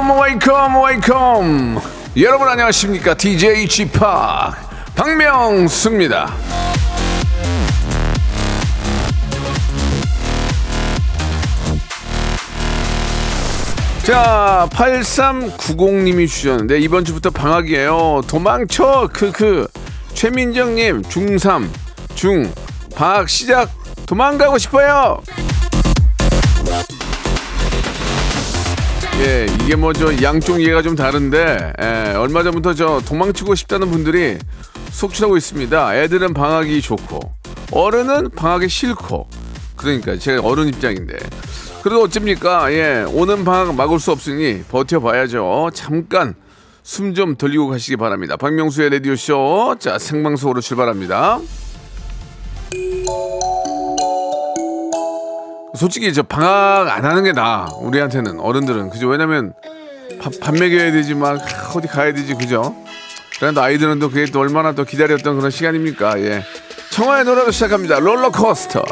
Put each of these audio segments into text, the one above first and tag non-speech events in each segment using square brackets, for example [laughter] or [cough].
Wake up wake up wake up 여러분 안녕하십니까 DJ 지팍 박명수입니다 자, 8390님이 주셨는데 이번 주부터 방학이에요. 도망쳐 크크. 최민정님 중3 중 방학 시작 도망가고 싶어요. 예, 이게 뭐 저 양쪽 이해가 좀 다른데 예, 얼마 전부터 저 도망치고 싶다는 분들이 속출하고 있습니다. 애들은 방학이 좋고 어른은 방학이 싫고 그러니까 제가 어른 입장인데 그래도 어쩝니까? 예, 오는 방학 막을 수 없으니 버텨봐야죠. 잠깐 숨 좀 돌리고 가시기 바랍니다. 박명수의 라디오 쇼, 자 생방송으로 출발합니다. 솔직히 저 방학 안 하는 게 나아 우리한테는 어른들은 그죠? 왜냐면 밥, 밥 먹여야 되지 막 어디 가야 되지 그죠? 그런데 아이들은 또 그게 또 얼마나 또 기다렸던 그런 시간입니까? 예. 청하의 노래로 시작합니다. 롤러코스터.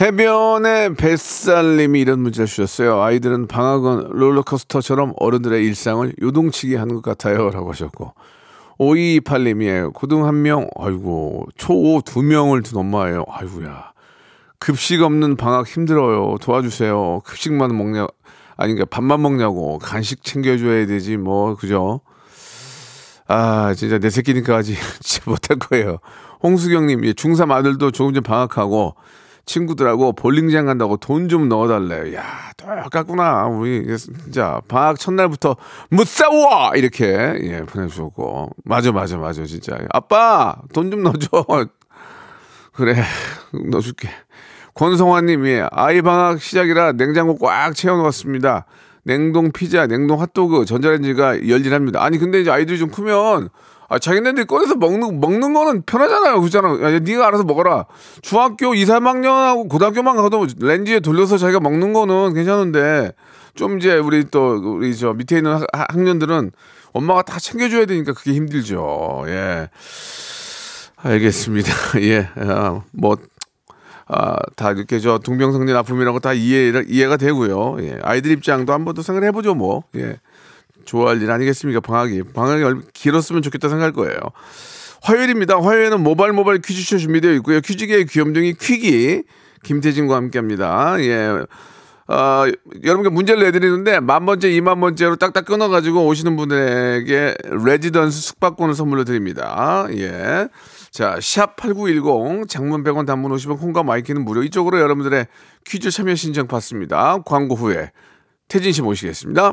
해변의 뱃살님이 이런 문자를 주셨어요. 아이들은 방학은 롤러코스터처럼 어른들의 일상을 요동치게 하는 것 같아요. 라고 하셨고. 5228님이 고등 한 명, 아이고, 초5 두 명을 둔 엄마예요. 아이고야. 급식 없는 방학 힘들어요. 도와주세요. 급식만 먹냐, 아니, 그러니까 밥만 먹냐고. 간식 챙겨줘야 되지, 뭐, 그죠? 아, 진짜 내 새끼니까지 [laughs] 진짜 못할 거예요. 홍수경님, 예, 중3 아들도 조금 전 방학하고 친구들하고 볼링장 간다고 돈 좀 넣어달래. 야, 똑같구나. 우리 진짜 방학 첫날부터 무싸워 이렇게 예 보내주셨고 맞아, 맞아, 맞아, 진짜. 아빠 돈 좀 넣어줘. [laughs] 그래, 넣어줄게. 권성환님이 아이 방학 시작이라 냉장고 꽉 채워놓았습니다. 냉동 피자, 냉동 핫도그, 전자레인지가 열일합니다. 아니 근데 이제 아이들이 좀 크면 아 자기네들이 꺼내서 먹는 먹는 거는 편하잖아요, 그잖아. 야, 네가 알아서 먹어라. 중학교 2, 3학년하고 고등학교만 가도 렌지에 돌려서 자기가 먹는 거는 괜찮은데 좀 이제 우리 또 우리 저 밑에 있는 학- 학년들은 엄마가 다 챙겨줘야 되니까 그게 힘들죠. 예. 알겠습니다. [laughs] 예. 아, 뭐 아, 다 이렇게 저 동병상련 아픔이라고 다 이해 이해가 되고요. 예. 아이들 입장도 한번 더 생각해 보죠, 뭐. 예. 좋아할 일 아니겠습니까? 방학이. 방학이 얼- 길었으면 좋겠다 생각할 거예요. 화요일입니다. 화요일에는 모발 모발 퀴즈쇼 준비되어 있고요. 퀴즈계의 귀염둥이 퀴기 김태진과 함께합니다. 예. 아, 여러분께 문제를 내드리는데 만 번째, 이만 번째로 딱딱 끊어가지고 오시는 분들에게 레지던스 숙박권을 선물로 드립니다. 예. 자, 샵 8910 장문 100원 단문 50원 콩과 마이케이는 무료 이쪽으로 여러분들의 퀴즈 참여 신청 받습니다. 광고 후에 태진 씨 모시겠습니다.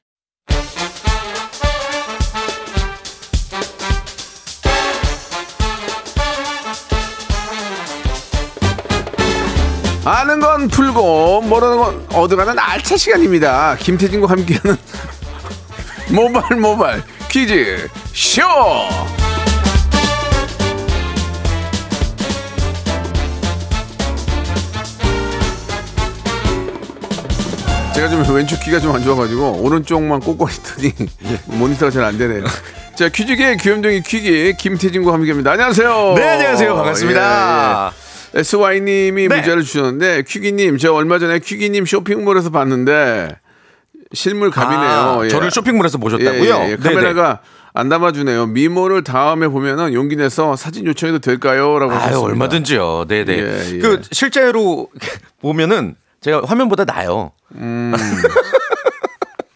아는 건 풀고 모르는 건 얻어가는 알차 시간입니다. 김태진과 함께하는 [laughs] 모발 모발 퀴즈 쇼. 제가 좀 왼쪽 귀가 좀 안 좋아가지고 오른쪽만 꽂고 있더니 모니터가 잘 안 되네요. 자 퀴즈계 귀염둥이 퀴기 김태진과 함께합니다. 안녕하세요. 네, 안녕하세요. 반갑습니다. 예, 예. SY님이 네. 문자를 주셨는데 퀴기님 저 얼마 전에 퀴기님 쇼핑몰에서 봤는데 실물 갑이네요. 아, 예. 저를 쇼핑몰에서 보셨다고요? 예, 예, 예. 카메라가 안 담아주네요. 미모를 다음에 보면은 용기 내서 사진 요청해도 될까요?라고 아유, 하셨습니다. 얼마든지요. 네네. 예, 예. 그 실제로 [laughs] 보면은 제가 화면보다 나요. [laughs]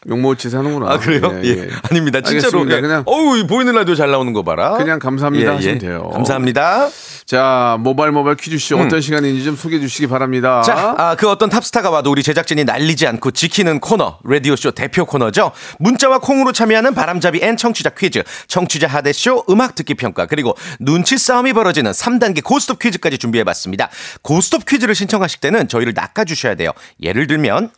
용모치 사는구나. 아 그래요? 예, 아닙니다. 진짜로. 알겠습니다. 예. 그냥 어우 이 보이는 라디오 잘 나오는 거 봐라. 그냥 감사합니다 예, 예. 하시면 돼요. 감사합니다. 자, 모바일 모바일 퀴즈쇼 어떤 시간인지 좀 소개해 주시기 바랍니다. 음. 자, 아, 그 어떤 탑스타가 와도 우리 제작진이 날리지 않고 지키는 코너, 라디오 쇼 대표 코너죠. 문자와 콩으로 참여하는 바람잡이 and 청취자 퀴즈, 청취자 학대 쇼 음악 듣기 평가, 그리고 눈치 싸움이 벌어지는 3단계 고스톱 퀴즈까지 준비해봤습니다. 고스톱 퀴즈를 신청하실 때는 저희를 낚아주셔야 돼요. 예를 들면,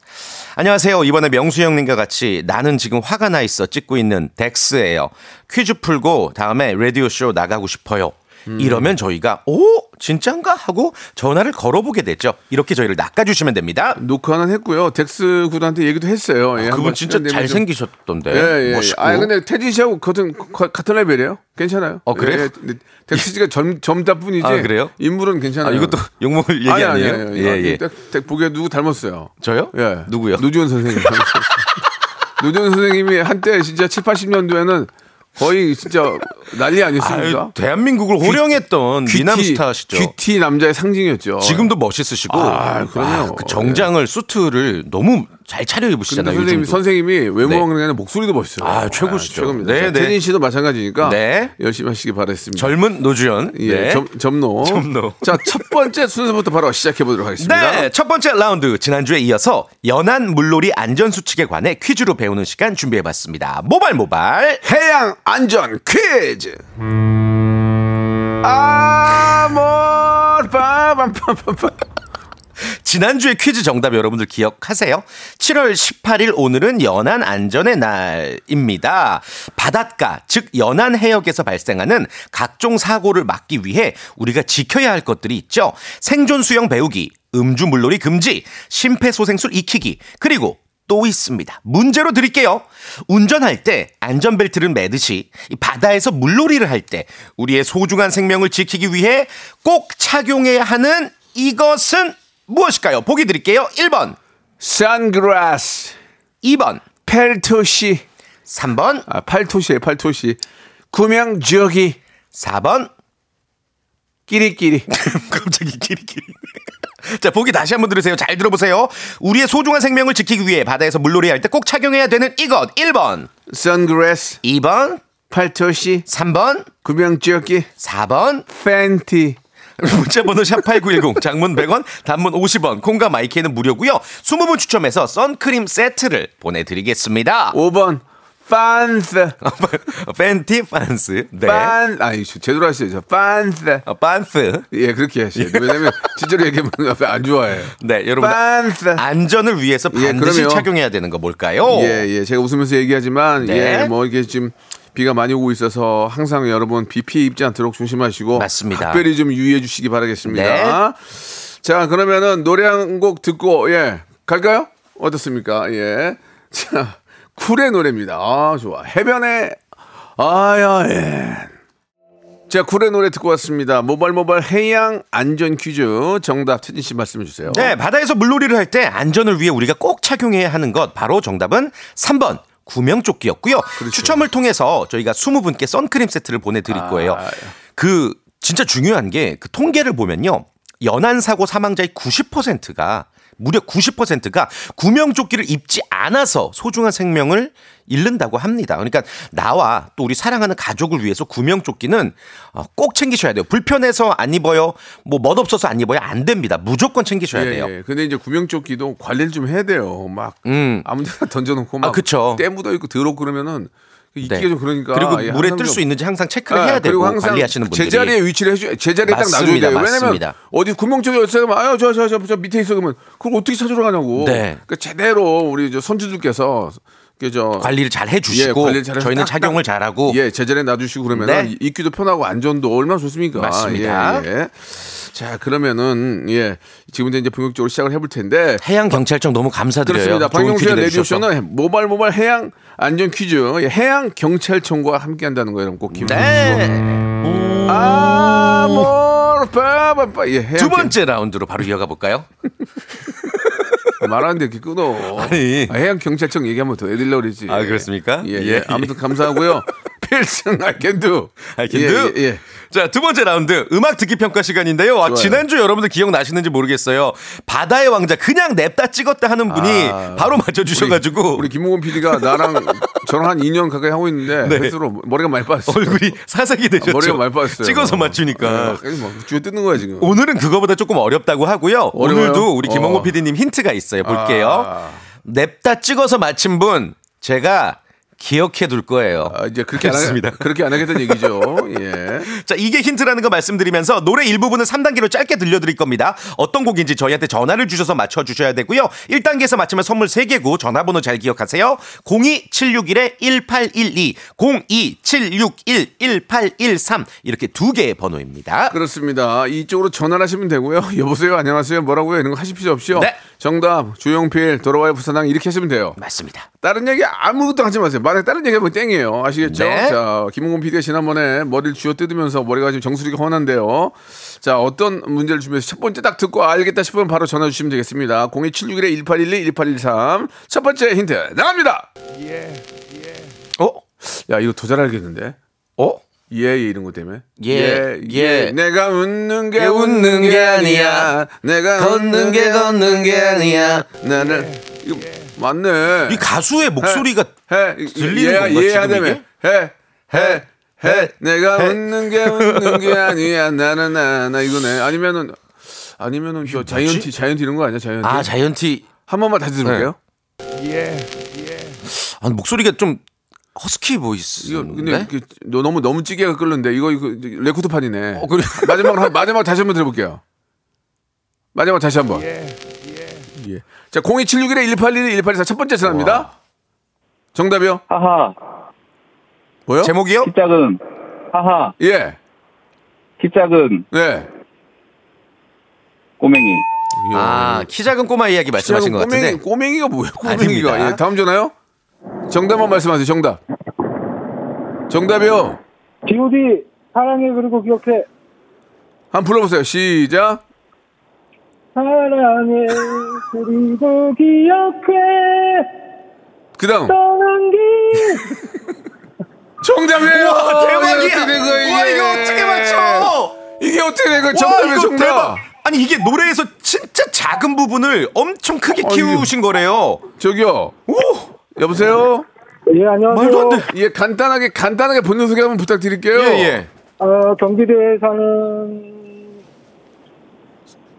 안녕하세요. 이번에 명수 형님과 같이 나는 지금 화가 나 있어 찍고 있는 덱스예요. 퀴즈 풀고 다음에 라디오쇼 나가고 싶어요. 이러면 저희가 오 진짠가 하고 전화를 걸어보게 되죠. 이렇게 저희를 낚아주시면 됩니다. 녹화는 했고요. 덱스 군한테 얘기도 했어요. 예, 그분 진짜 좀- 잘생기셨던데. 예, 예. 멋있고. 아, 근데 태진 씨하고 같은 거- 같은 레벨이에요. 괜찮아요. 어, 그래 요? 예, 근데 덱스 씨가 젊 젊다 뿐이지. 아, 그래요? 인물은 괜찮아요. 아, 이것도 [laughs] 욕먹을 얘기 아니, 아니, 에요 아니, 아니, 예, 아니. 예. 덱, 덱 보기에 누구 닮았어요? 저요? 예. 누구요? 노주현 선생님. [laughs] 노주현 선생님이 한때 진짜 7, 80년도에는 거의 진짜 난리 아니었습니까? 아유, 대한민국을 호령했던 미남 스타시죠. 귀티 남자의 상징이었죠. 지금도 멋있으시고 아, 그럼요. 그 정장을 수트를 너무 잘 차려 입으시잖아요. 선생님. 선생님이 네. 그런 게 아니라 목소리도 멋있어요. 아, 최고시죠. 최고입니다. 네, 자, 네. 태진 씨도 마찬가지니까 네. 열심히 하시기 바라겠습니다. 젊은 노주현. 예, 네. 점, 점노. 점노. 자, 첫 번째 순서부터 바로 시작해 보도록 하겠습니다. 네, 첫 번째 라운드 지난주에 이어서 연안 물놀이 안전 수칙에 관해 퀴즈로 배우는 시간 준비해 봤습니다. 모발 모발. 해양 안전 퀴즈. 아몰 빠밤 빠밤 빠. 지난주에 퀴즈 정답 여러분들 기억하세요? 7월 18일 오늘은 연안 안전의 날입니다. 바닷가, 즉 연안 해역에서 발생하는 각종 사고를 막기 위해 우리가 지켜야 할 것들이 있죠. 생존 수영 배우기, 음주 물놀이 금지, 심폐소생술 익히기, 그리고 또 있습니다. 문제로 드릴게요. 운전할 때 안전벨트를 매듯이 이 바다에서 물놀이를 할 때 우리의 소중한 생명을 지키기 위해 꼭 착용해야 하는 이것은 무엇일까요? 보기 드릴게요. 1번, 선글라스. 2번, 펠토시. 3번, 아, 팔토시에 팔토시. 구명조기. 4번. 끼리끼리. [laughs] 갑자기 끼리끼리. [laughs] 자, 보기 다시 한번 들으세요. 잘 들어보세요. 우리의 소중한 생명을 지키기 위해 바다에서 물놀이 할 때 꼭 착용해야 되는 이것. 1번, 선글라스. 2번, 팔토시. 3번, 구명조기. 4번. 팬티. 문자번호 샵8910 장문 100원 단문 50원 콩과 마이크는 무료고요 20분 추첨해서 선크림 세트를 보내드리겠습니다 5번. 판스. 팬티 판스 네 판. 아니, 제대로 하시죠. 판스. 어, 판스 예, 그렇게 하시죠. 왜냐면 진짜로 얘기하면 안 좋아해. 네 여러분 판스. 안전을 위해서 예, 반드시 그럼요. 착용해야 되는 거 뭘까요? 예, 예. 제가 웃으면서 얘기하지만 네. 예, 뭐 이게 지금 비가 많이 오고 있어서 항상 여러분 비 피해 입지 않도록 조심하시고 맞습니다. 특별히 좀 유의해 주시기 바라겠습니다. 네. 자, 그러면은 노래 한 곡 듣고 예, 갈까요? 어떻습니까? 예. 자, 쿨의 노래입니다. 아, 좋아. 해변의 아야엔. 자, 쿨의 노래 듣고 왔습니다. 모발 모발 해양 안전 퀴즈 정답 태진 씨 말씀해 주세요. 네, 바다에서 물놀이를 할 때 안전을 위해 우리가 꼭 착용해야 하는 것 바로 정답은 3번 구명조끼였고요. 그렇죠. 추첨을 통해서 저희가 20분께 선크림 세트를 보내드릴 아, 거예요. 그 진짜 중요한 게 그 통계를 보면요. 연안 사고 사망자의 90%가 무려 90%가 구명조끼를 입지 않아서 소중한 생명을 잃는다고 합니다. 그러니까 나와 또 우리 사랑하는 가족을 위해서 구명조끼는 어, 꼭 챙기셔야 돼요. 불편해서 안 입어요. 뭐 멋없어서 안 입어요. 안 됩니다. 무조건 챙기셔야 예, 돼요. 예. 근데 이제 구명조끼도 관리를 좀 해야 돼요. 막 음. 아무데나 던져놓고 막 아, 그쵸. 때 묻어 있고 더럽고 그러면은 입기가 네. 좀 그러니까 그리고 예, 물에 뜰 좀- 수 있는지 항상 체크를 아, 해야 되고 항상 관리하시는 분들이 제자리에 위치를 해줘 제자리에 딱 놔줘야 맞습니다. 돼요. 왜냐면 맞습니다. 어디 구명조끼 있어요. 아유 저저 저 저 밑에 있어 그러면 그걸 어떻게 찾으러 가냐고. 네. 그러니까 제대로 우리 저 선주들께서 그저 관리를 잘 예, 해주시고 관리를 잘해서 저희는 딱, 착용을 딱, 잘하고 예 제자리에 놔주시고 그러면 네. 은 입기도 편하고 안전도 얼마나 좋습니까? 맞습니다. 예, 예. 자 그러면은 예 지금부터 이제 본격적으로 시작을 해볼 텐데 해양 경찰청 너무 감사드려요. 그렇습니다. 박명수의 내주셔서. 레디오 쇼는 모발 모발 해양 안전 퀴즈 예, 해양 경찰청과 함께한다는 거 여러분 꼭 기억해 주시고 네. 아몰 빠바빠 예 해양 두 번째 라운드로 바로 이어가 볼까요? [laughs] 경- 말하는데 이렇게 끊어 아니. 아, 해양 경찰청 얘기 한번 더 해드리려고 그러지 아, 그렇습니까? 예, 예. 예, 예. 아무튼 감사하고요 필승 I can do. I can do. 예, 예. 자, 두 번째 라운드 음악 듣기 평가 시간인데요. 아, 지난주 여러분들 기억나시는지 모르겠어요. 바다의 왕자 그냥 냅다 찍었다 하는 분이 아, 바로 맞춰 주셔 가지고 우리 김홍곤 PD가 나랑 [laughs] 저랑 한 2년 가까이 하고 있는데 네. 스스로 머리가 많이 빠졌어요. 얼굴이 사색이 되셨죠. 머리가 많이 빠졌어요. 찍어서 맞추니까. 네, 뭐 주에 뜯는 거야 지금. 오늘은 그거보다 조금 어렵다고 하고요. 어려워요? 오늘도 우리 김홍호 어. PD님 힌트가 있어요. 볼게요. 아. 냅다 찍어서 맞힌 분 제가 기억해 둘 거예요. 아, 이제 그렇게 안, 알겠습니다. 하, 그렇게 안 하겠다는 얘기죠. [laughs] 예. 자, 이게 힌트라는 거 말씀드리면서 노래 일부분은 3단계로 짧게 들려드릴 겁니다. 어떤 곡인지 저희한테 전화를 주셔서 맞춰 주셔야 되고요. 1단계에서 맞추면 선물 3개고 전화번호 잘 기억하세요. 02761-1812, 02761-1813 이렇게 두 개의 번호입니다. 그렇습니다. 이쪽으로 전화를 하시면 되고요. [laughs] 여보세요, 안녕하세요, 뭐라고요? 이런 거 하실 필요 없이요. 네. 정답, 조용필, 돌아와요 부산항 이렇게 하시면 돼요. 맞습니다. 다른 얘기 아무것도 하지 마세요. 만약 다른 얘기 하면 땡이에요. 아시겠죠? 네. 자, 김홍곤 PD가 지난번에 머리를 쥐어 뜯으면서 머리가 지금 정수리가 훤한데요. 자, 어떤 문제를 준비해서 첫 번째 딱 듣고 알겠다 싶으면 바로 전화 주시면 되겠습니다. 02761-1812-1813. 첫 번째 힌트 나갑니다. 어? 야, 이거 더잘 알겠는데? 어? 예, 예, 이런 것 때문에. 예, 예. 내가 웃는 게게 웃는 게 아니야. 내가 걷는 게 걷는 게 아니야. 나는 이거 맞네. 이 가수의 목소리가 해, 이- 들리는 예, 건가, 예, 지금. 이게? 해, 해, 해. 내가 해. 웃는 게 웃는 게 아니야. 나는 나, 나 이거네. 아니면은 아니면은 저 자이언티, 자이언티 이런 거 아니야? 자이언티. 아 자이언티 한 번만 다시 들어볼게요. 아, 목소리가 좀 허스키 이거 보이스인데 근데 그, 너 너무 너무 찌개가 끓는데 이거 이거 레코드판이네. 어, 그래. 마지막으로 한- 마지막 다시 한번 들어볼게요. 마지막 다시 한번. 예. 자, 02761에 1812 1824첫 번째 전화입니다. 정답이요? 하하, 뭐요? 제목이요? 기짝은, 하하, 예. 기짝은, 네. 꼬맹이. 아 키 작은 꼬마 이야기 말씀하신 것 꼬맹이, 같은데 꼬맹이가 뭐예요? [laughs] 꼬맹이가. 아닙니다. 예, 다음 전화요? 정답만 말씀하세요. 정답. 정답이요. G.O.D. 사랑해 그리고 기억해. 한번 불러보세요. 시작. 사랑해 그리고 기억해. 그다음 떠난 길. 정답이에요. 와 대박이야 거예요, 와 이게? 이거 어떻게 맞춰 이게 어떻게 된 거예요? 와, 정답이에요. 이거 정답. 대박. 아니 이게 노래에서 진짜 작은 부분을 엄청 크게 아니, 키우신 거래요 저기요. 여보세요. 예, 안녕하세요. 말도 안 돼. 예, 간단하게 간단하게 본인 소개 한번 부탁드릴게요. 예 예 어, 경기도에 사는,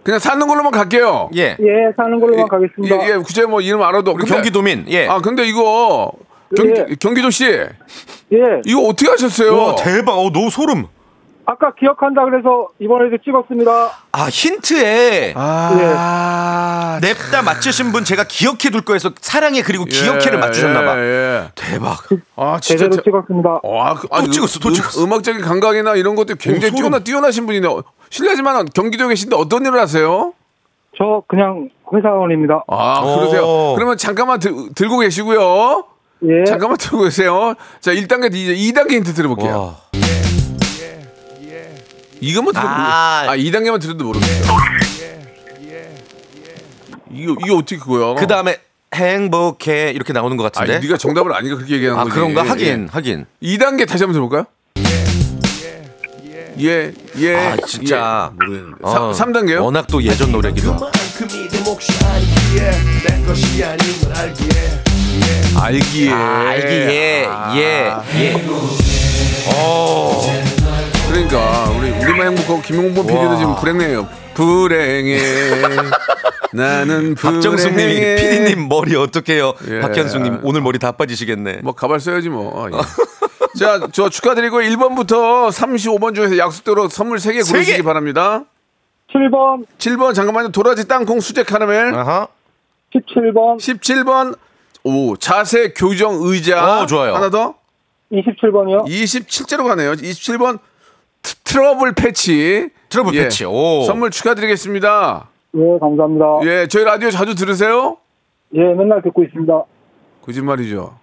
그냥 사는 걸로만 갈게요. 예. 예, 사는 걸로만 가겠습니다. 예, 예, 구체 뭐 이름 알아도. 우리 근데- 경기도민 예 아, 근데 이거 경, 예. 경기도 씨 예, 이거 어떻게 하셨어요? 와 대박 어 너무 소름 아까 기억한다 그래서 이번에도 찍었습니다. 아 힌트에 아, 냅다 맞추신 분 제가 기억해 둘 거에서 사랑해 그리고 예, 기억해를 맞추셨나 봐 예, 예. 대박 아, 진짜 제대로 대- 찍었습니다. 와, 그, 아니, 찍었어, 또 음, 찍었어. 음악적인 감각이나 이런 것도 굉장히 오, 소름. 뛰어나 뛰어나신 분이네. 요 실례지만 경기도에 계신데 어떤 일을 하세요? 저 그냥 회사원입니다. 아, 오. 그러세요. 그러면 잠깐만 들, 들고 계시고요. 예. 잠깐만 들고 계세요. 자, 1단계, 이제 2단계 힌트 들어볼게요. 와. 이것만 들어도 아. 아, 2단계만 들어도 모르겠어요. 이거 이거 어떻게 그거야? 그 다음에 행복해 이렇게 나오는 것 아, 같은데 네가 정답을 아니까 그렇게 얘기하는 아 거지. 그런가 예, 하긴 하긴 예. 2단계 다시 한번 들어볼까요? 예, 예. 아 진짜 예. 모르겠는데. 어, 3, 단계요 워낙 또 예전 노래기도 하고. 알기에. 아, 알기에 예 예. 그러니까 우리 우리만 행복하고 김용범 PD도 지금 불행해요. 불행해. [laughs] 나는 불행해. 박정숙님이 피디님 머리 어떡해요? 예. 박현숙님 오늘 머리 다 빠지시겠네. 뭐 가발 써야지 뭐. 예. [laughs] 자, 저 축하드리고 1번부터 35번 중에서 약속대로 선물 3개 세 고르시기 개. 바랍니다. 7번, 7번 잠깐만요. 도라지 땅콩 수제 카라멜. 아하. 17번, 17번 오 자세 교정 의자. 어, 좋아요. 하나 더. 27번이요. 27제로 가네요. 27번 트, 트러블 패치. 트러블 예. 패치. 오. 선물 축하드리겠습니다. 예, 감사합니다. 예, 저희 라디오 자주 들으세요? 예, 맨날 듣고 있습니다. 거짓말이죠.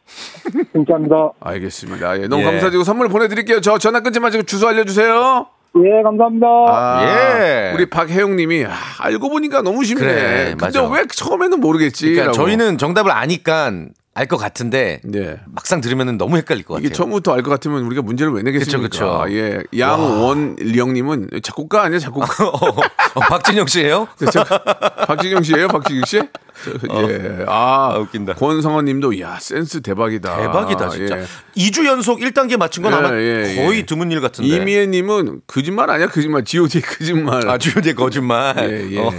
진짜입니다. 알겠습니다. 예, 너무 예. 감사드리고 선물 보내드릴게요. 저 전화 끊지 마시고 주소 알려주세요. 예, 감사합니다. 아, 예. 우리 박혜영님이 아, 알고 보니까 너무 쉽네. 그래, 근데 맞아. 왜 처음에는 모르겠지? 그러니까. 저희는 정답을 아니까 알 것 같은데 네. 막상 들으면 너무 헷갈릴 것 같아요. 이게 처음부터 알 것 같으면 우리가 문제를 왜 내겠습니까? 그쵸, 그쵸. 예. 양원령님은 작곡가 아니야 작곡가? [laughs] 어, 어, 박진영 씨예요? [laughs] 저, 박지경 씨예요, 박지경 씨? 저, 예. 아, 아, 웃긴다. 권성원 님도 야 센스 대박이다. 대박이다 진짜. 예. 2주 연속 1단계 맞춘 건 예, 아마 예, 예. 거의 드문 일 같은데. 이미애 님은 거짓말 아니야, 거짓말. G.O.D 거짓말. 아 주요대 거짓말. 예, 예. 어.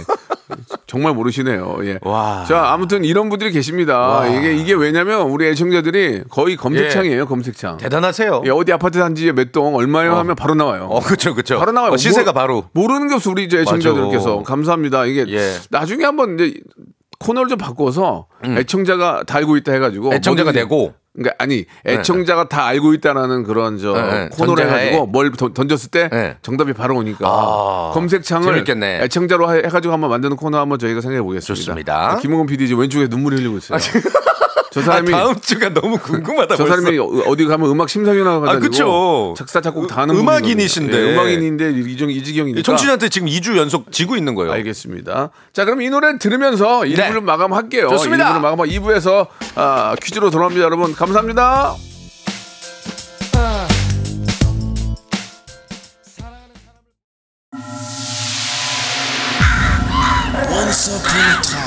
정말 모르시네요. 예. 와. 자, 아무튼 이런 분들이 계십니다. 와. 이게 이게 왜냐면 우리 애청자들이 거의 검색창이에요, 검색창. 대단하세요. 예, 어디 아파트 단지에 몇 동 얼마요 하면 바로 나와요. 어, 그쵸, 그쵸. 바로 나와요. 어, 시세가 모- 바로. 모르는 게 없어 우리 이제 애청자들께서. 감사합니다. 이게 예. 나중에 한번 이제 코너를 좀 바꿔서 애청자가 다 알고 있다 해가지고 음. 애청자가 내고. 그러니까 아니 애청자가 다 알고 있다라는 그런 저 네, 네. 코너를 전제하에. 해가지고 뭘 던- 던졌을 때 네. 정답이 바로 오니까 아, 검색창을 재밌겠네. 애청자로 해- 해가지고 한번 만드는 코너 한번 저희가 생각해 보겠습니다. 좋습니다. 김홍근 PD 이제 왼쪽에 눈물이 흘리고 있어요. 저 사람이 아, 다음 주가 너무 궁금하다. 저 벌써. 사람이 어- 어디 가면 음악 심사위원하고 아, 가지고 그쵸. 작사 작곡 다 하는 음-. 음악인이신데. 예, 음악인인데 이정 이지경이니까 청취자한테 지금 2주 연속 지고 있는 거예요. 알겠습니다. 자, 그럼 이 노래 들으면서 1부를 마감할게요. 네. 좋습니다. 1부를 마감하고 2부에서 아, 퀴즈로 돌아옵니다, 여러분. 감사합니다. Once upon a time,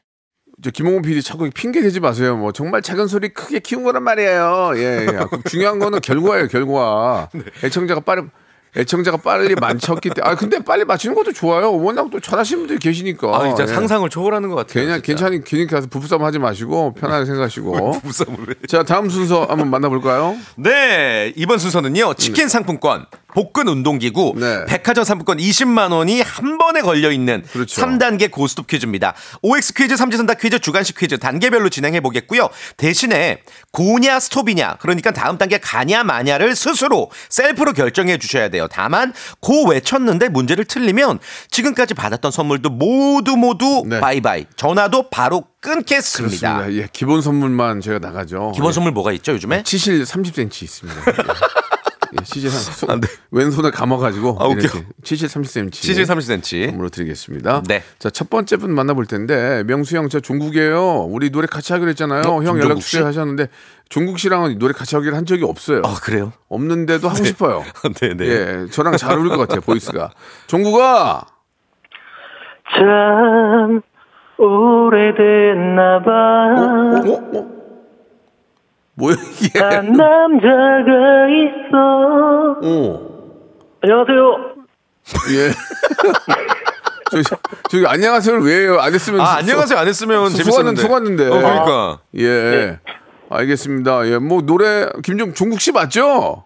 저 김홍훈 PD 자꾸 핑계 대지 마세요. 뭐 정말 작은 소리 크게 키운 거란 말이에요. 예, 예. 중요한 거는 결과예요, 결과. [laughs] 네. 애청자가 빨리 애청자가 빨리 맞췄기 때문에 아 근데 빨리 맞추는 것도 좋아요. 워낙 또 잘하시는 분들이 계시니까. 아, 진짜 예. 상상을 초월하는 것 같아요. 괜히. 괜찮이 괜히 가서 부부싸움 하지 마시고 편하게 생각하시고. 부부싸움을 왜. 자 다음 순서 한번 만나볼까요? 네, 이번 순서는요. 치킨 상품권, 복근 운동기구, 네. 백화점 상품권 20만 원이 한 번에 걸려 있는 그렇죠. 3단계 고스톱 퀴즈입니다. OX 퀴즈, 삼지선다 퀴즈, 주간식 퀴즈 단계별로 진행해 보겠고요. 대신에 고냐 스톱이냐, 그러니까 다음 단계 가냐 마냐를 스스로 셀프로 결정해 주셔야 돼요. 다만 고 외쳤는데 문제를 틀리면 지금까지 받았던 선물도 모두 모두 네. 바이바이. 전화도 바로 끊겠습니다. 그렇습니다. 예, 기본 선물만 저희가 나가죠. 기본 예. 선물 뭐가 있죠, 요즘에? 치실 30cm 있습니다. [laughs] 예, 손, 아, 네. 왼손에 감아가지고 아, 웃겨. 이렇게 치실 30cm 70, 30cm. 선물로 드리겠습니다. 네. 자, 첫 번째 분 만나볼 텐데 명수 형저 종국이에요. 우리 노래 같이 하기로 했잖아요. 어, 형 연락 씨? 주세요 하셨는데 종국 씨랑은 노래 같이 하기로 한 적이 없어요. 아, 그래요? 없는데도 하고 싶어요. [laughs] 네, 네. 예, 저랑 잘 어울릴 것 같아요. 보이스가. 종국아. 참 오래됐나 봐. 어? 어? 뭐야 이게? 한 남자가 있어. 어. 안녕하세요. 예. [laughs] 저기, 저기 안녕하세요를 왜 해요? 안 했으면 아, 안녕하세요. 안 했으면 수- 재밌었는데. 속았는데. 어, 그러니까. 예. 알겠습니다. 예, 뭐 노래 김종 종국 씨 맞죠?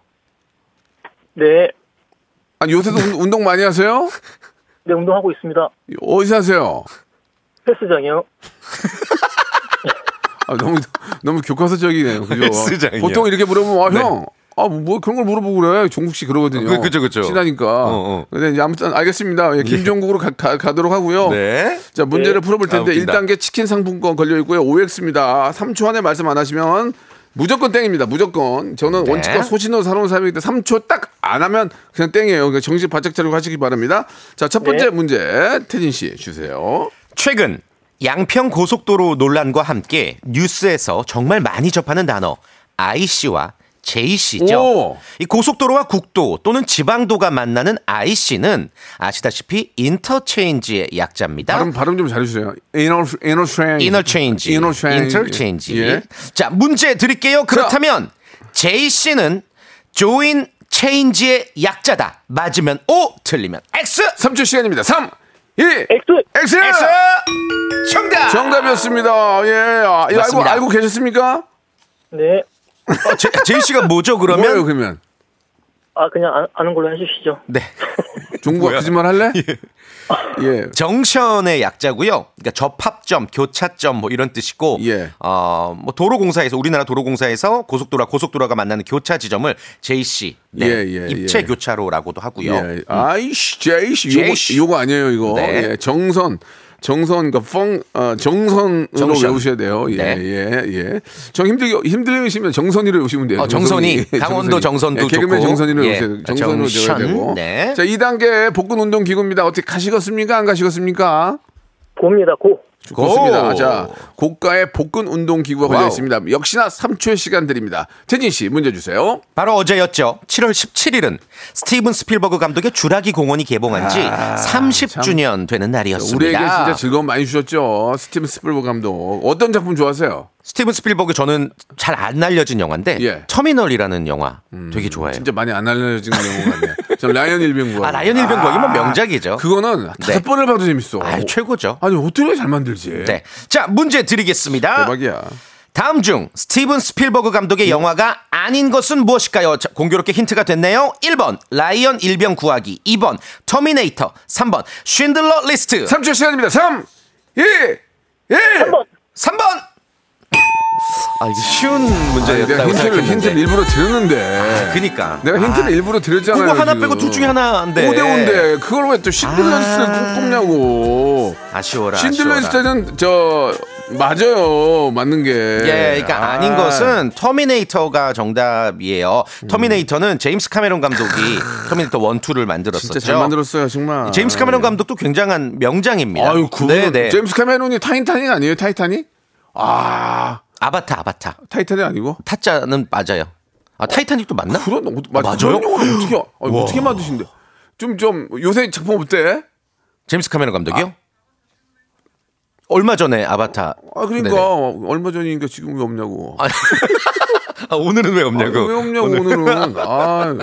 네, 아니 요새도 운- 운동 많이 하세요? 네 운동하고 있습니다. 어디서 하세요? 헬스장이요. [laughs] 아, 너무 너무 교과서적이네요. 그죠? [laughs] 헬스장이요. 보통 이렇게 물어보면 아, 네. 형. 아, 뭐 그런 걸 물어보고 그래. 종국 씨 그러거든요. 그- 그죠, 그죠. 친하니까. 어, 어. 근데 이제 아무튼 알겠습니다. 예, 김종국으로 가, 도록 하고요. 네. 자, 문제를 풀어볼 텐데 아, 웃긴다. 1단계 치킨 상품권 걸려 있고요. OX입니다. 3초 안에 말씀 안 하시면 무조건 땡입니다. 무조건. 저는 네. 원칙과 소신으로 살아온 사람이기 때문에 3초 딱 안 하면 그냥 땡이에요. 그러니까 정신 바짝 차리고 하시기 바랍니다. 자, 첫 번째 네. 문제 태진 씨 주세요. 최근 양평 고속도로 논란과 함께 뉴스에서 정말 많이 접하는 단어 IC와 JC죠. 오. 이 고속도로와 국도 또는 지방도가 만나는 IC는 아시다시피 인터체인지의 약자입니다. 발음 발음 좀 잘해 주세요. 인어 인어 트레인. 인터체인지. 예. 자, 문제 드릴게요. 그렇다면 JC는 조인 체인지의 약자다. 맞으면 O, 틀리면 X. 3초 시간입니다. 3 2 X. X. X. 정답. 정답이었습니다. 예. 아, 이거 알고 맞습니다. 알고 계셨습니까? 네. 어, 제, 제이 씨가 뭐죠, 그러면? 뭐예요, 그러면? 아 그냥 아, 아는 걸로 해주시죠. 네. 종국아 뭐야? 거짓말 할래? 예. 정션의 약자고요. 그러니까 접합점, 교차점 뭐 이런 뜻이고 예. 어, 뭐 도로공사에서 우리나라 도로공사에서 고속도로와 고속도로가 만나는 교차 지점을 JC 네, 예, 예, 입체 예. 교차로라고도 하고요. 예. 아이씨, 제이씨. 요거, 요거 아니에요, 이거. 네. 예, 정선. 정선, 그러니까 펑, 어, 정선으로 정선. 외우셔야 돼요. 예, 네. 예, 예. 정 힘들게, 힘들으시면 정선이로 외우시면 돼요. 어, 정선이. 예, 강원도 [laughs] 정선도 예, 개그맨 좋고. 정선이로 예, 외우셔야 돼요. 정선으로. 외워야 되고. 네. 자, 2단계 복근 운동 기구입니다. 어떻게 가시겠습니까? 안 가시겠습니까? 고입니다. 고. 좋습니다. 고. 자, 고가의 복근 운동 기구가 걸려. 있습니다. 역시나 3초의 시간 드립니다. 태진 씨, 문제 주세요. 바로 어제였죠. 7월 17일은 스티븐 스필버그 감독의 주라기 공원이 개봉한 지 30주년 되는 날이었습니다. 우리에게 진짜 즐거움 많이 주셨죠. 스티븐 스필버그 감독. 어떤 작품 좋아하세요? 스티븐 스필버그 저는 잘 안 알려진 영화인데 예. 음, 터미널이라는 영화 되게 좋아해요. 진짜 많이 안 알려진 내용 같네. 전 라이언 일병구. 아 라이언 일병 구하기면 명작이죠. 그거는 다섯 네. 번을 봐도 재밌어. 아 최고죠. 아니 어떻게 잘 만들지? 네. 자 문제 드리겠습니다. 대박이야. 다음 중 스티븐 스필버그 감독의 영화가 아닌 것은 무엇일까요? 자, 공교롭게 힌트가 됐네요. 1번 라이언 일병 구하기 2번 터미네이터 3번 쉰들러 리스트 3초 시간입니다. 3, 2, 1. 3번. 3번 아 이게 쉬운 문제였다고 힌트를, 생각했는데 힌트를 일부러 드렸는데. 그니까 내가 힌트를 아, 일부러 드렸잖아요. 그거 하나 지금. 빼고 둘 중에 하나인데 5대5인데 그걸 왜 또 쉰들러스를 아. 꼭 꼽냐고. 아쉬워라 쉰들러스는 저 맞아요. 맞는 게. 예, 그러니까 아. 닌 것은 터미네이터가 정답이에요. 터미네이터는 제임스 카메론 감독이 [laughs] 터미네이터 1, 2를 만들었었죠. 진짜 잘 만들었어요, 정말. 제임스 카메론 감독도 굉장한 명장입니다. 아유, 그 네, 네. 제임스 카메론이 타이타닉 아니에요? 타이타닉? 아, 아바타, 아바타. 타이타닉 아니고? 타짜는 맞아요. 아, 타이타닉도 맞나? 그런 어, 맞, 맞아요? 그런 영화를 어떻게 아니, 어떻게 만드신대? 좀좀 요새 작품 어때? 제임스 카메론 감독이요? 얼마 전에 아바타. 아 그러니까 네네. 얼마 전이니까 지금 왜 없냐고. 아, [laughs] 아, 오늘은 왜 아, 없냐고. 왜 없냐고 오늘은. 아,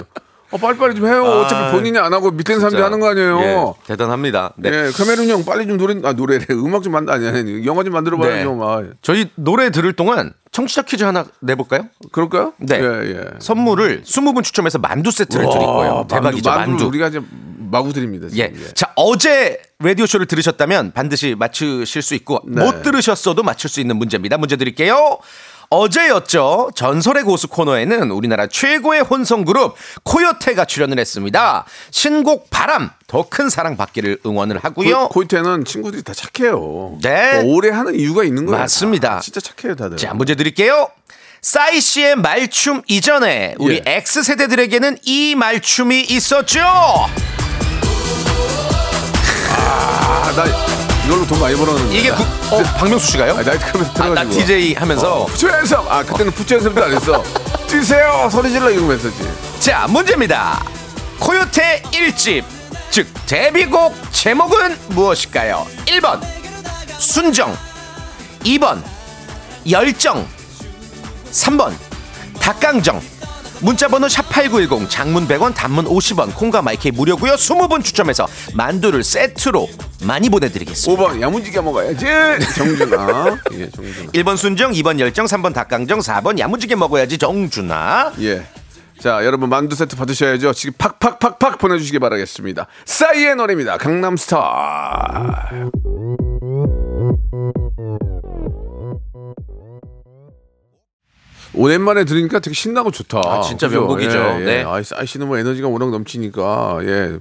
아, 빨리빨리 좀 해요. 아, 어차피 본인이 안 하고 밑에 있는 사람들이. 하는 거 아니에요. 예, 대단합니다. 네. 예, 카메론 형 빨리 좀 노래 아 노래래 [laughs] 음악 좀 만들 아니 아니 영화 좀 만들어 봐요 네. 좀. 아, 저희 노래 들을 동안 청취자 퀴즈 하나 내볼까요? 그럴까요? 네. 예, 예. 선물을 20분 추첨해서 만두 세트를 드릴 거예요. 와, 대박이죠, 만두, 만두. 우리가 이제 마구 드립니다. 예. 예. 자, 어제 라디오 쇼를 들으셨다면 반드시 맞추실 수 있고, 네. 못 들으셨어도 맞출 수 있는 문제입니다. 문제 드릴게요. 어제였죠. 전설의 고수 코너에는 우리나라 최고의 혼성 그룹 코요테가 출연을 했습니다. 신곡 바람 더 큰 사랑 받기를 응원을 하고요. 고, 고이테는 친구들이 다 착해요. 네. 뭐 오래 하는 이유가 있는 거예요. 맞습니다. 다. 진짜 착해요, 다들. 자, 문제 드릴게요. 싸이 씨의 말춤 이전에 우리 예. X 세대들에게는 이 말춤이 있었죠. 아, 나 이걸로 돈 많이 벌었는데. 이게 구, 어, 박명수 씨가요? 아, 나이트클럽에서 아, 나 들어가지고. DJ 하면서 푸처 연습! 아, 그때는 푸처 연습도 안 했어. [laughs] 뛰세요! 소리 질러! 이러고 했었지. 자, 문제입니다. 코요테 1집, 즉 데뷔곡 제목은 무엇일까요? 1번 순정 2번 열정 3번 닭강정 문자번호 샵8910 장문 100원 단문 50원 콩과 마이크 무료고요 20분 추첨해서 만두를 세트로 많이 보내드리겠습니다 5번, 야무지게 먹어야지! 정준아. [laughs] 예, 정준아. 1번 순정 2번 열정 3번 닭강정 4번 야무지게 먹어야지 정준아 예. 자, 여러분 만두 세트 받으셔야죠. 지금 팍팍팍팍 보내주시기 바라겠습니다. 싸이의 노래입니다. 강남스타 오랜만에 들으니까 되게 신나고 좋다. 아, 진짜 그죠? 명곡이죠. 예, 예. 네. 아, 싸이 씨는 뭐 에너지가 워낙 넘치니까 예.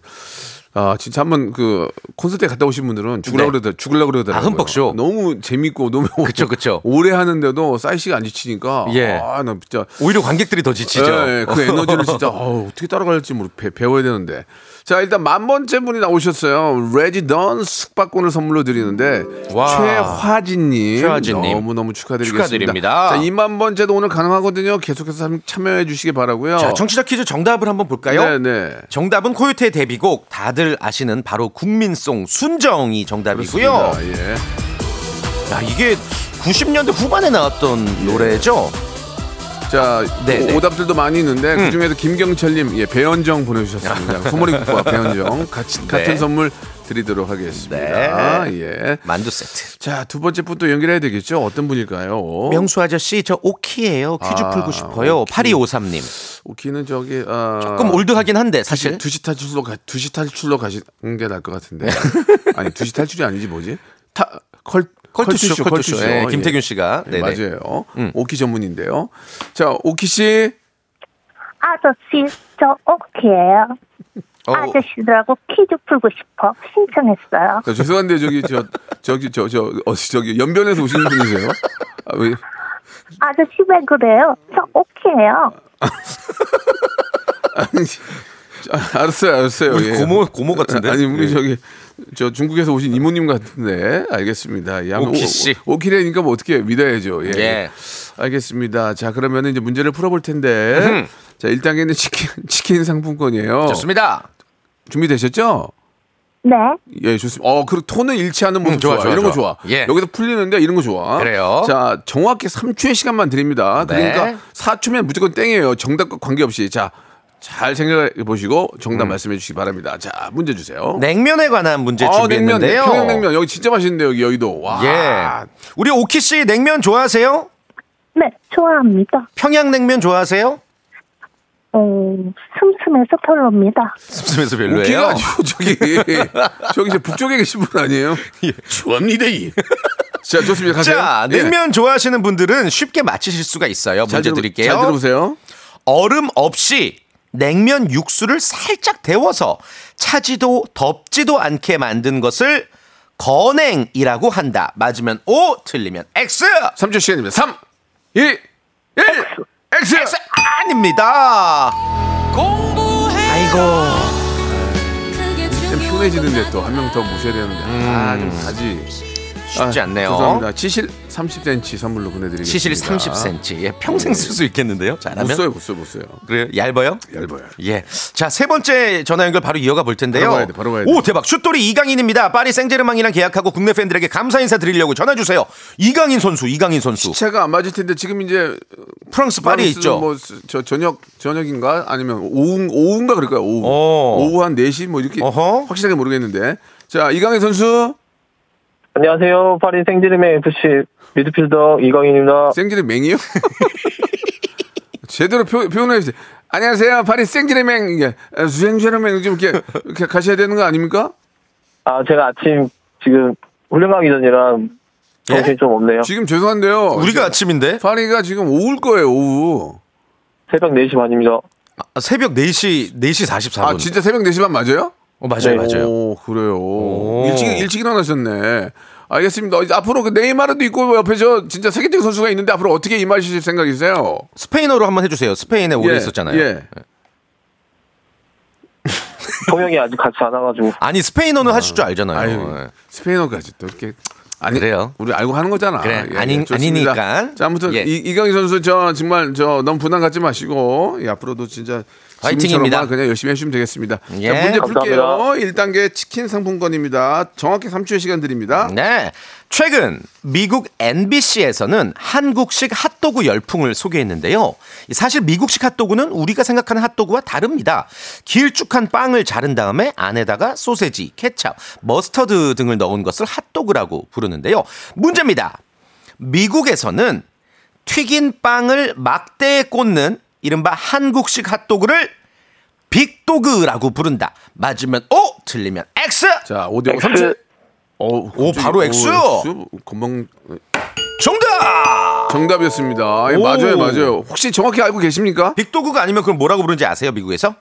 아 진짜 한번 그 콘서트에 갔다 오신 분들은 죽으려고 네. 그러더 죽으려고 그러더라고요. 아, 흠뻑쇼. 너무 재밌고 너무 [laughs] 그쵸, 그쵸. 오래 하는데도 싸이 씨가 안 지치니까 예. 아나 진짜 오히려 관객들이 더 지치죠 예, 예, 그 [laughs] 에너지를 진짜 어우, 어떻게 따라갈지 모르 배, 배워야 되는데. 자 일단 만 번째 분이 나오셨어요. 레지던 숙박권을 선물로 드리는데 와. 최화진님, 최화진 님. 너무 너무 축하드리겠습니다. 축하드립니다. 자 2만 번째도 오늘 가능하거든요. 계속해서 참- 참여해 주시기 바라고요. 자 정치자 퀴즈 정답을 한번 볼까요? 네 네. 정답은 코요테의 데뷔곡 다들 아시는 바로 국민송 순정이 정답이고요. 그렇습니다. 예. 야 이게 90년대 후반에 나왔던 노래죠. 자, 네네. 오- 오답들도 많이 있는데 그 중에서 김경철님, 예, 배현정 보내주셨습니다. [laughs] 소머리 국과 배현정 같이 같은 선물 드리도록 하겠습니다. 예. 만두 세트. 자, 두 번째 분 또 연결해야 되겠죠? 어떤 분일까요? 명수 아저씨 저 오키예요. 퀴즈 아, 풀고 싶어요. 오키. 8253님. 오키는 저기 아, 조금 올드하긴 한데 사실. 두시 탈출로 가, 두시 탈출로 가시는 게 나을 것 같은데. [laughs] 아니 두시 탈출이 아니지 뭐지? 타 컬 컬투쇼, 컬투쇼. 예, 김태균 씨가. 예, 네네. 맞아요. 음. 오키 전문인데요. 자 오키 씨. 아저씨, 저 오키예요. 어, 아저씨들하고 퀴즈 풀고 싶어 신청했어요. 자, 죄송한데 저기 저 저기 저저 어, 저기 연변에서 오시는 분이세요? 아, 왜? 아저씨 왜 그래요? 저 오키예요. 아, 알았어요, 알았어요. 우리 예. 고모 고모 같은데. 아니 우리 예. 저기 저 중국에서 오신 이모님 같은데 알겠습니다. 예, 오키 씨. 오, 오키래니까 뭐 어떻게 믿어야죠. 예. 예. 알겠습니다. 자 그러면 이제 문제를 풀어볼 텐데 음. 자 1단계는 치킨 [laughs] 치킨 상품권이에요. 좋습니다. 준비되셨죠? 네. 예, 좋습니다. 어, 그 톤을 잃지않은 모습 음, 좋아, 좋아, 좋아, 이런 거 좋아. 좋아. 예. 여기서 풀리는데 이런 거 좋아. 그래요. 자, 정확히 3초의 시간만 드립니다. 네. 그러니까 4초면 무조건 땡이에요. 정답과 관계없이. 자, 잘 생각해 보시고 음. 정답 말씀해 주시기 바랍니다. 자, 문제 주세요. 냉면에 관한 문제 아, 냉면, 준비했는데요. 평양냉면 여기 진짜 맛있는데 여기 여의도. 와. 예. 우리 오키 씨 냉면 좋아하세요? 네, 좋아합니다. 평양냉면 좋아하세요? 어, 슴슴해서 별로입니다. 오키가 별로예요. 아니고 저기 [laughs] 저기 저 북쪽에 계신 분 아니에요? 좋아합니다. 이. 자, 좋습니다. 가세요. 자, 예. 냉면 좋아하시는 분들은 쉽게 맞히실 수가 있어요. 잘 문제 들어- 드릴게요. 잘 들어보세요. 얼음 없이 냉면 육수를 살짝 데워서 차지도 덥지도 않게 만든 것을 건행이라고 한다. 맞으면 O, 틀리면 X. 3초 시간입니다. 3 2 1 X. X 아닙니다. 아이고. 좀 피곤해지는데 또 한 명 더 모셔야 되는데 아, 좀 가지. 쉽지 아, 않네요. 죄송합니다. 치실 30cm 선물로 보내드리겠습니다. 시실 30cm. 예, 평생 쓸 수 있겠는데요. 못 잘하면. 써요, 못 써요, 못 써요. 그래요? 얇아요? 얇아요. 예. 자, 세 번째 전화 연결 바로 이어가 볼 텐데요. 바로 가야 돼, 바로 가야 돼. 오, 대박. 슛돌이 이강인입니다. 파리 생제르맹이랑 계약하고 국내 팬들에게 감사 인사 드리려고 전화 주세요. 이강인 선수, 이강인 선수. 시차가 안 맞을 텐데 지금 이제 프랑스 파리에 프랑스는 있죠. 뭐저 저녁 저녁인가 아니면 오후 오후인가 그럴까요? 오후. 어. 오후 한 4시 뭐 이렇게 어허. 확실하게 모르겠는데. 자, 이강인 선수 안녕하세요. 파리 생제르맹 FC 미드필더 이광인입니다. 생지르 맹이요? [laughs] 제대로 표, 표현해 주세요. 안녕하세요. 파리 생지르맹 이게 생지르맹 좀 이렇게, 이렇게 가셔야 되는 거 아닙니까? 아, 제가 아침 지금 훈련 가기 전이라 정신이 좀 없네요. 지금 죄송한데요. 우리가 아침인데? 파리가 지금 오후일 거예요, 오후. 새벽 4시 반입니다. 아, 새벽 4시, 4시 44분. 아, 진짜 새벽 4시 반 맞아요? 어, 맞아요, 네. 맞아요. 오, 그래요. 오. 일찍, 일찍 일어나셨네. 알겠습니다. 이제 앞으로 그 네이마르도 있고 옆에 저 진짜 세계적인 선수가 있는데 앞으로 어떻게 임하실 생각이세요? 스페인어로 한번 해주세요. 스페인에 오래 예, 있었잖아요. 예. [laughs] 통역이 아직 같이 안 와가지고. 아니, 스페인어는 하실 줄 알잖아요. 아유, 예. 스페인어까지 또 이렇게. 아니, 그래요? 우리 알고 하는 거잖아. 그래, 예, 아니- 예, 좋습니다. 아니니까. 자, 아무튼 예. 이, 이강인 선수 저 정말 저 너무 부담 갖지 마시고 예, 앞으로도 진짜 화이팅입니다. 그냥 열심히 해주시면 되겠습니다. 예. 자, 문제 풀게요. 감사합니다. 1단계 치킨 상품권입니다. 정확히 3초의 시간 드립니다. 네. 최근 미국 NBC에서는 한국식 핫도그 열풍을 소개했는데요. 사실 미국식 핫도그는 우리가 생각하는 핫도그와 다릅니다. 길쭉한 빵을 자른 다음에 안에다가 소세지, 케찹, 머스터드 등을 넣은 것을 핫도그라고 부르는데요. 문제입니다. 미국에서는 튀긴 빵을 막대에 꽂는 이른바 한국식 핫도그를 big dog라고 부른다. 맞으면 O, 틀리면 X. 자, 5대5 X. 3초. 오, 오, 바로 X요? 금방 정답! 정답이었습니다. 예, 오. 맞아요, 맞아요. 혹시 정확히 알고 계십니까? 빅도그가 아니면 그럼 뭐라고 부르는지 아세요, 미국에서?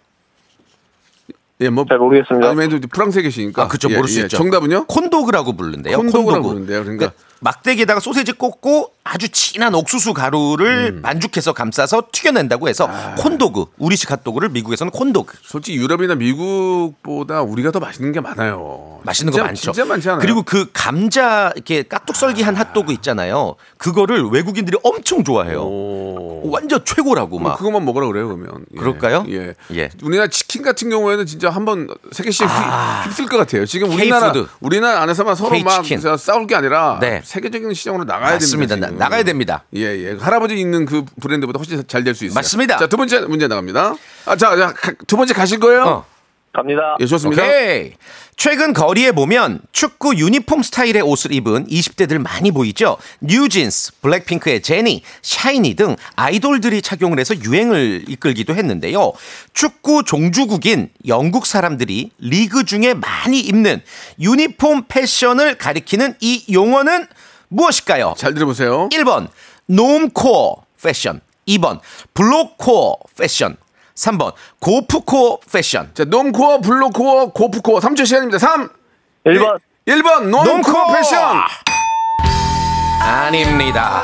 예, 뭐 잘 모르겠습니다. 아니면 또 프랑스에 계시니까. 아, 그쵸, 예, 모를 수 예. 있죠. 정답은요? 콘도그라고 부르는데요. 콘도그라고 콘도그. 부르는데요. 그러니까 막대기에다가 소세지 꽂고 아주 진한 옥수수 가루를 음. 반죽해서 감싸서 튀겨낸다고 해서 아. 콘도그, 우리식 핫도그를 미국에서는 콘도그. 솔직히 유럽이나 미국보다 우리가 더 맛있는 게 많아요. 맛있는 진짜, 거 많죠. 진짜 많지 않아요? 그리고 그 감자 이렇게 깍둑썰기한 핫도그 있잖아요. 그거를 외국인들이 엄청 좋아해요. 오. 완전 최고라고 막. 그것만 먹으라 그래요, 그러면. 예. 그럴까요? 예. 예. 우리나라 치킨 같은 경우에는 진짜 한번 세 개씩 휩- 휩쓸 것 같아요. 지금 우리나라 아. K-푸드. 우리나라 안에서만 서로 막 K-치킨. 저 싸울 게 아니라 네. 세계적인 시장으로 나가야 맞습니다. 됩니다. 나-. 나가야 됩니다. 예, 예. 할아버지 있는 그 브랜드보다 훨씬 잘 될 수 있어요. 맞습니다. 자, 두 번째 문제 나갑니다. 아, 자, 자, 가- 두 번째 가실 거예요? 어. 갑니다. 예, 좋습니다. 오케이. 최근 거리에 보면 축구 유니폼 스타일의 옷을 입은 20대들 많이 보이죠. 뉴진스, 블랙핑크의 제니, 샤이니 등 아이돌들이 착용을 해서 유행을 이끌기도 했는데요. 축구 종주국인 영국 사람들이 리그 중에 많이 입는 유니폼 패션을 가리키는 이 용어는 무엇일까요? 잘 들어보세요. 1번 normcore 패션 2번 blokecore 패션 3번 고프코어 패션 자, normcore, blokecore, gorpcore. 3초 시간입니다. 3. 1번. 1번 normcore normcore. 패션. 아닙니다.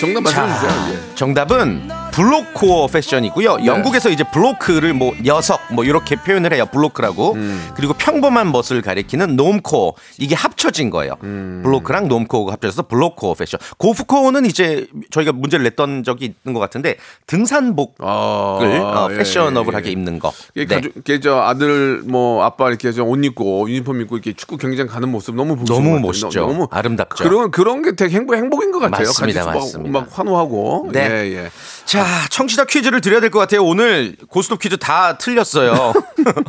정답 말씀해 주세요. 예. 정답은 blokecore 패션이고요. 영국에서 이제 bloke를 뭐 녀석 뭐 이렇게 표현을 해요. bloke라고. 그리고 평범한 멋을 가리키는 normcore 이게 합쳐진 거예요. bloke랑 normcore가 합쳐져서 blokecore 패션. gorpcore는 이제 저희가 문제를 냈던 적이 있는 것 같은데 등산복을 아, 어, 예, 패셔너블하게 예, 예. 입는 거. 네. 가족, 저 아들 뭐 아빠 이렇게 저옷 입고 유니폼 입고 이렇게 축구 경기장 가는 모습 너무 보기 너무. 멋있죠. 너무 아름답죠. 그런 그런 게 되게 행복 행복인 것 같아요. 맞습니다, 같이 막- 맞습니다. 막 환호하고. 네. 예, 예. 자, 청취자 퀴즈를 드려야 될 것 같아요. 오늘 고스톱 퀴즈 다 틀렸어요.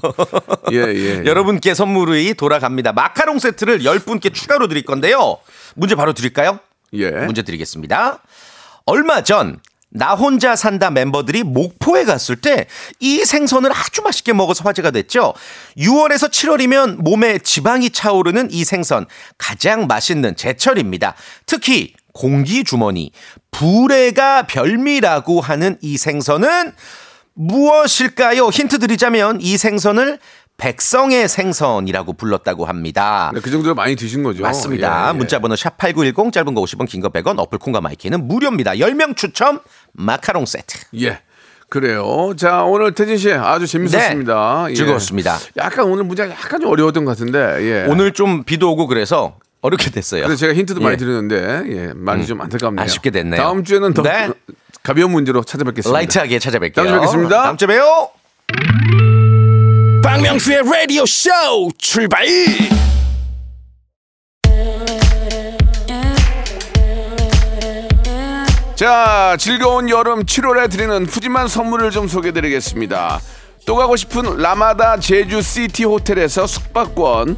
[laughs] 예, 예. 여러분께 선물이 돌아갑니다. 마카롱 세트를 10분께 추가로 드릴 건데요. 문제 바로 드릴까요? 예. 문제 드리겠습니다. 얼마 전, 나 혼자 산다 멤버들이 목포에 갔을 때 이 생선을 아주 맛있게 먹어서 화제가 됐죠. 6월에서 7월이면 몸에 지방이 차오르는 이 생선 가장 맛있는 제철입니다. 특히 공기 주머니, 부레가 별미라고 하는 이 생선은 무엇일까요? 힌트 드리자면 이 생선을 백성의 생선이라고 불렀다고 합니다. 네, 그 정도로 많이 드신 거죠. 맞습니다. 예, 예. 문자번호 샵8910 짧은 거 50원 긴 거 100원 어플 콩과 마이키는 무료입니다. 10명 추첨 마카롱 세트. 예. 그래요. 자, 오늘 태진 씨 아주 재밌었습니다. 네, 예. 즐거웠습니다. 약간 오늘 문제가 약간 좀 어려웠던 것 같은데. 예. 오늘 좀 비도 오고 그래서 어렵게 됐어요. 그래서 제가 힌트도 예. 많이 드렸는데 예, 많이 좀 안타깝네요. 아쉽게 됐네요. 다음 주에는 더 네. 가벼운 문제로 찾아뵙겠습니다. 라이트하게 찾아뵐게요. 다음 주에 뵙겠습니다. 다음 주에 봬요. 박명수의 라디오 쇼 출발 자, 즐거운 여름 7월에 드리는 푸짐한 선물을 좀 소개드리겠습니다. 또 가고 싶은 라마다 제주 시티 호텔에서 숙박권,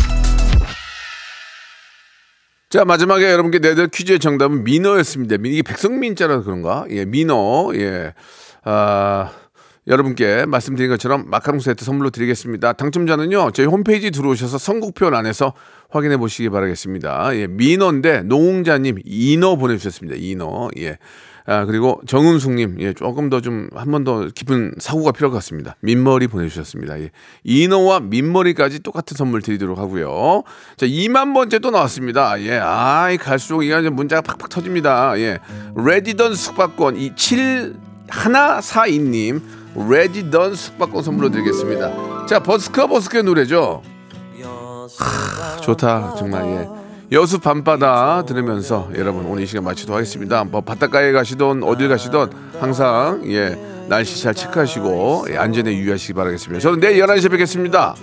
자 마지막에 여러분께 내드릴 퀴즈의 정답은 민어였습니다. 이게 백성민자라 그런가? 예, 민어. 예. 아 여러분께 말씀드린 것처럼 마카롱 세트 선물로 드리겠습니다. 당첨자는요, 저희 홈페이지 들어오셔서 선곡표 안에서 확인해 보시기 바라겠습니다. 예, 민어인데 노홍자님 인어 보내주셨습니다. 인어. 예. 아, 그리고 정은숙님, 예, 조금 더 좀, 한 번 더 깊은 사고가 필요할 것 같습니다. 민머리 보내주셨습니다. 예. 인어와 민머리까지 똑같은 선물 드리도록 하고요. 자, 2만 번째 또 나왔습니다. 예, 아이, 갈수록 이게 문자가 팍팍 터집니다. 예. 레지던 숙박권, 이 7, 하나 4이님 레지던 숙박권 선물로 드리겠습니다. 자, 버스커 버스커의 노래죠. 하, 좋다, 정말, 예. 여수 밤바다 들으면서 여러분 오늘 이 시간 마치도록 하겠습니다. 뭐 바닷가에 가시던 어딜 가시던 항상 예 날씨 잘 체크하시고 예, 안전에 유의하시기 바라겠습니다. 저는 내일 11시에 뵙겠습니다.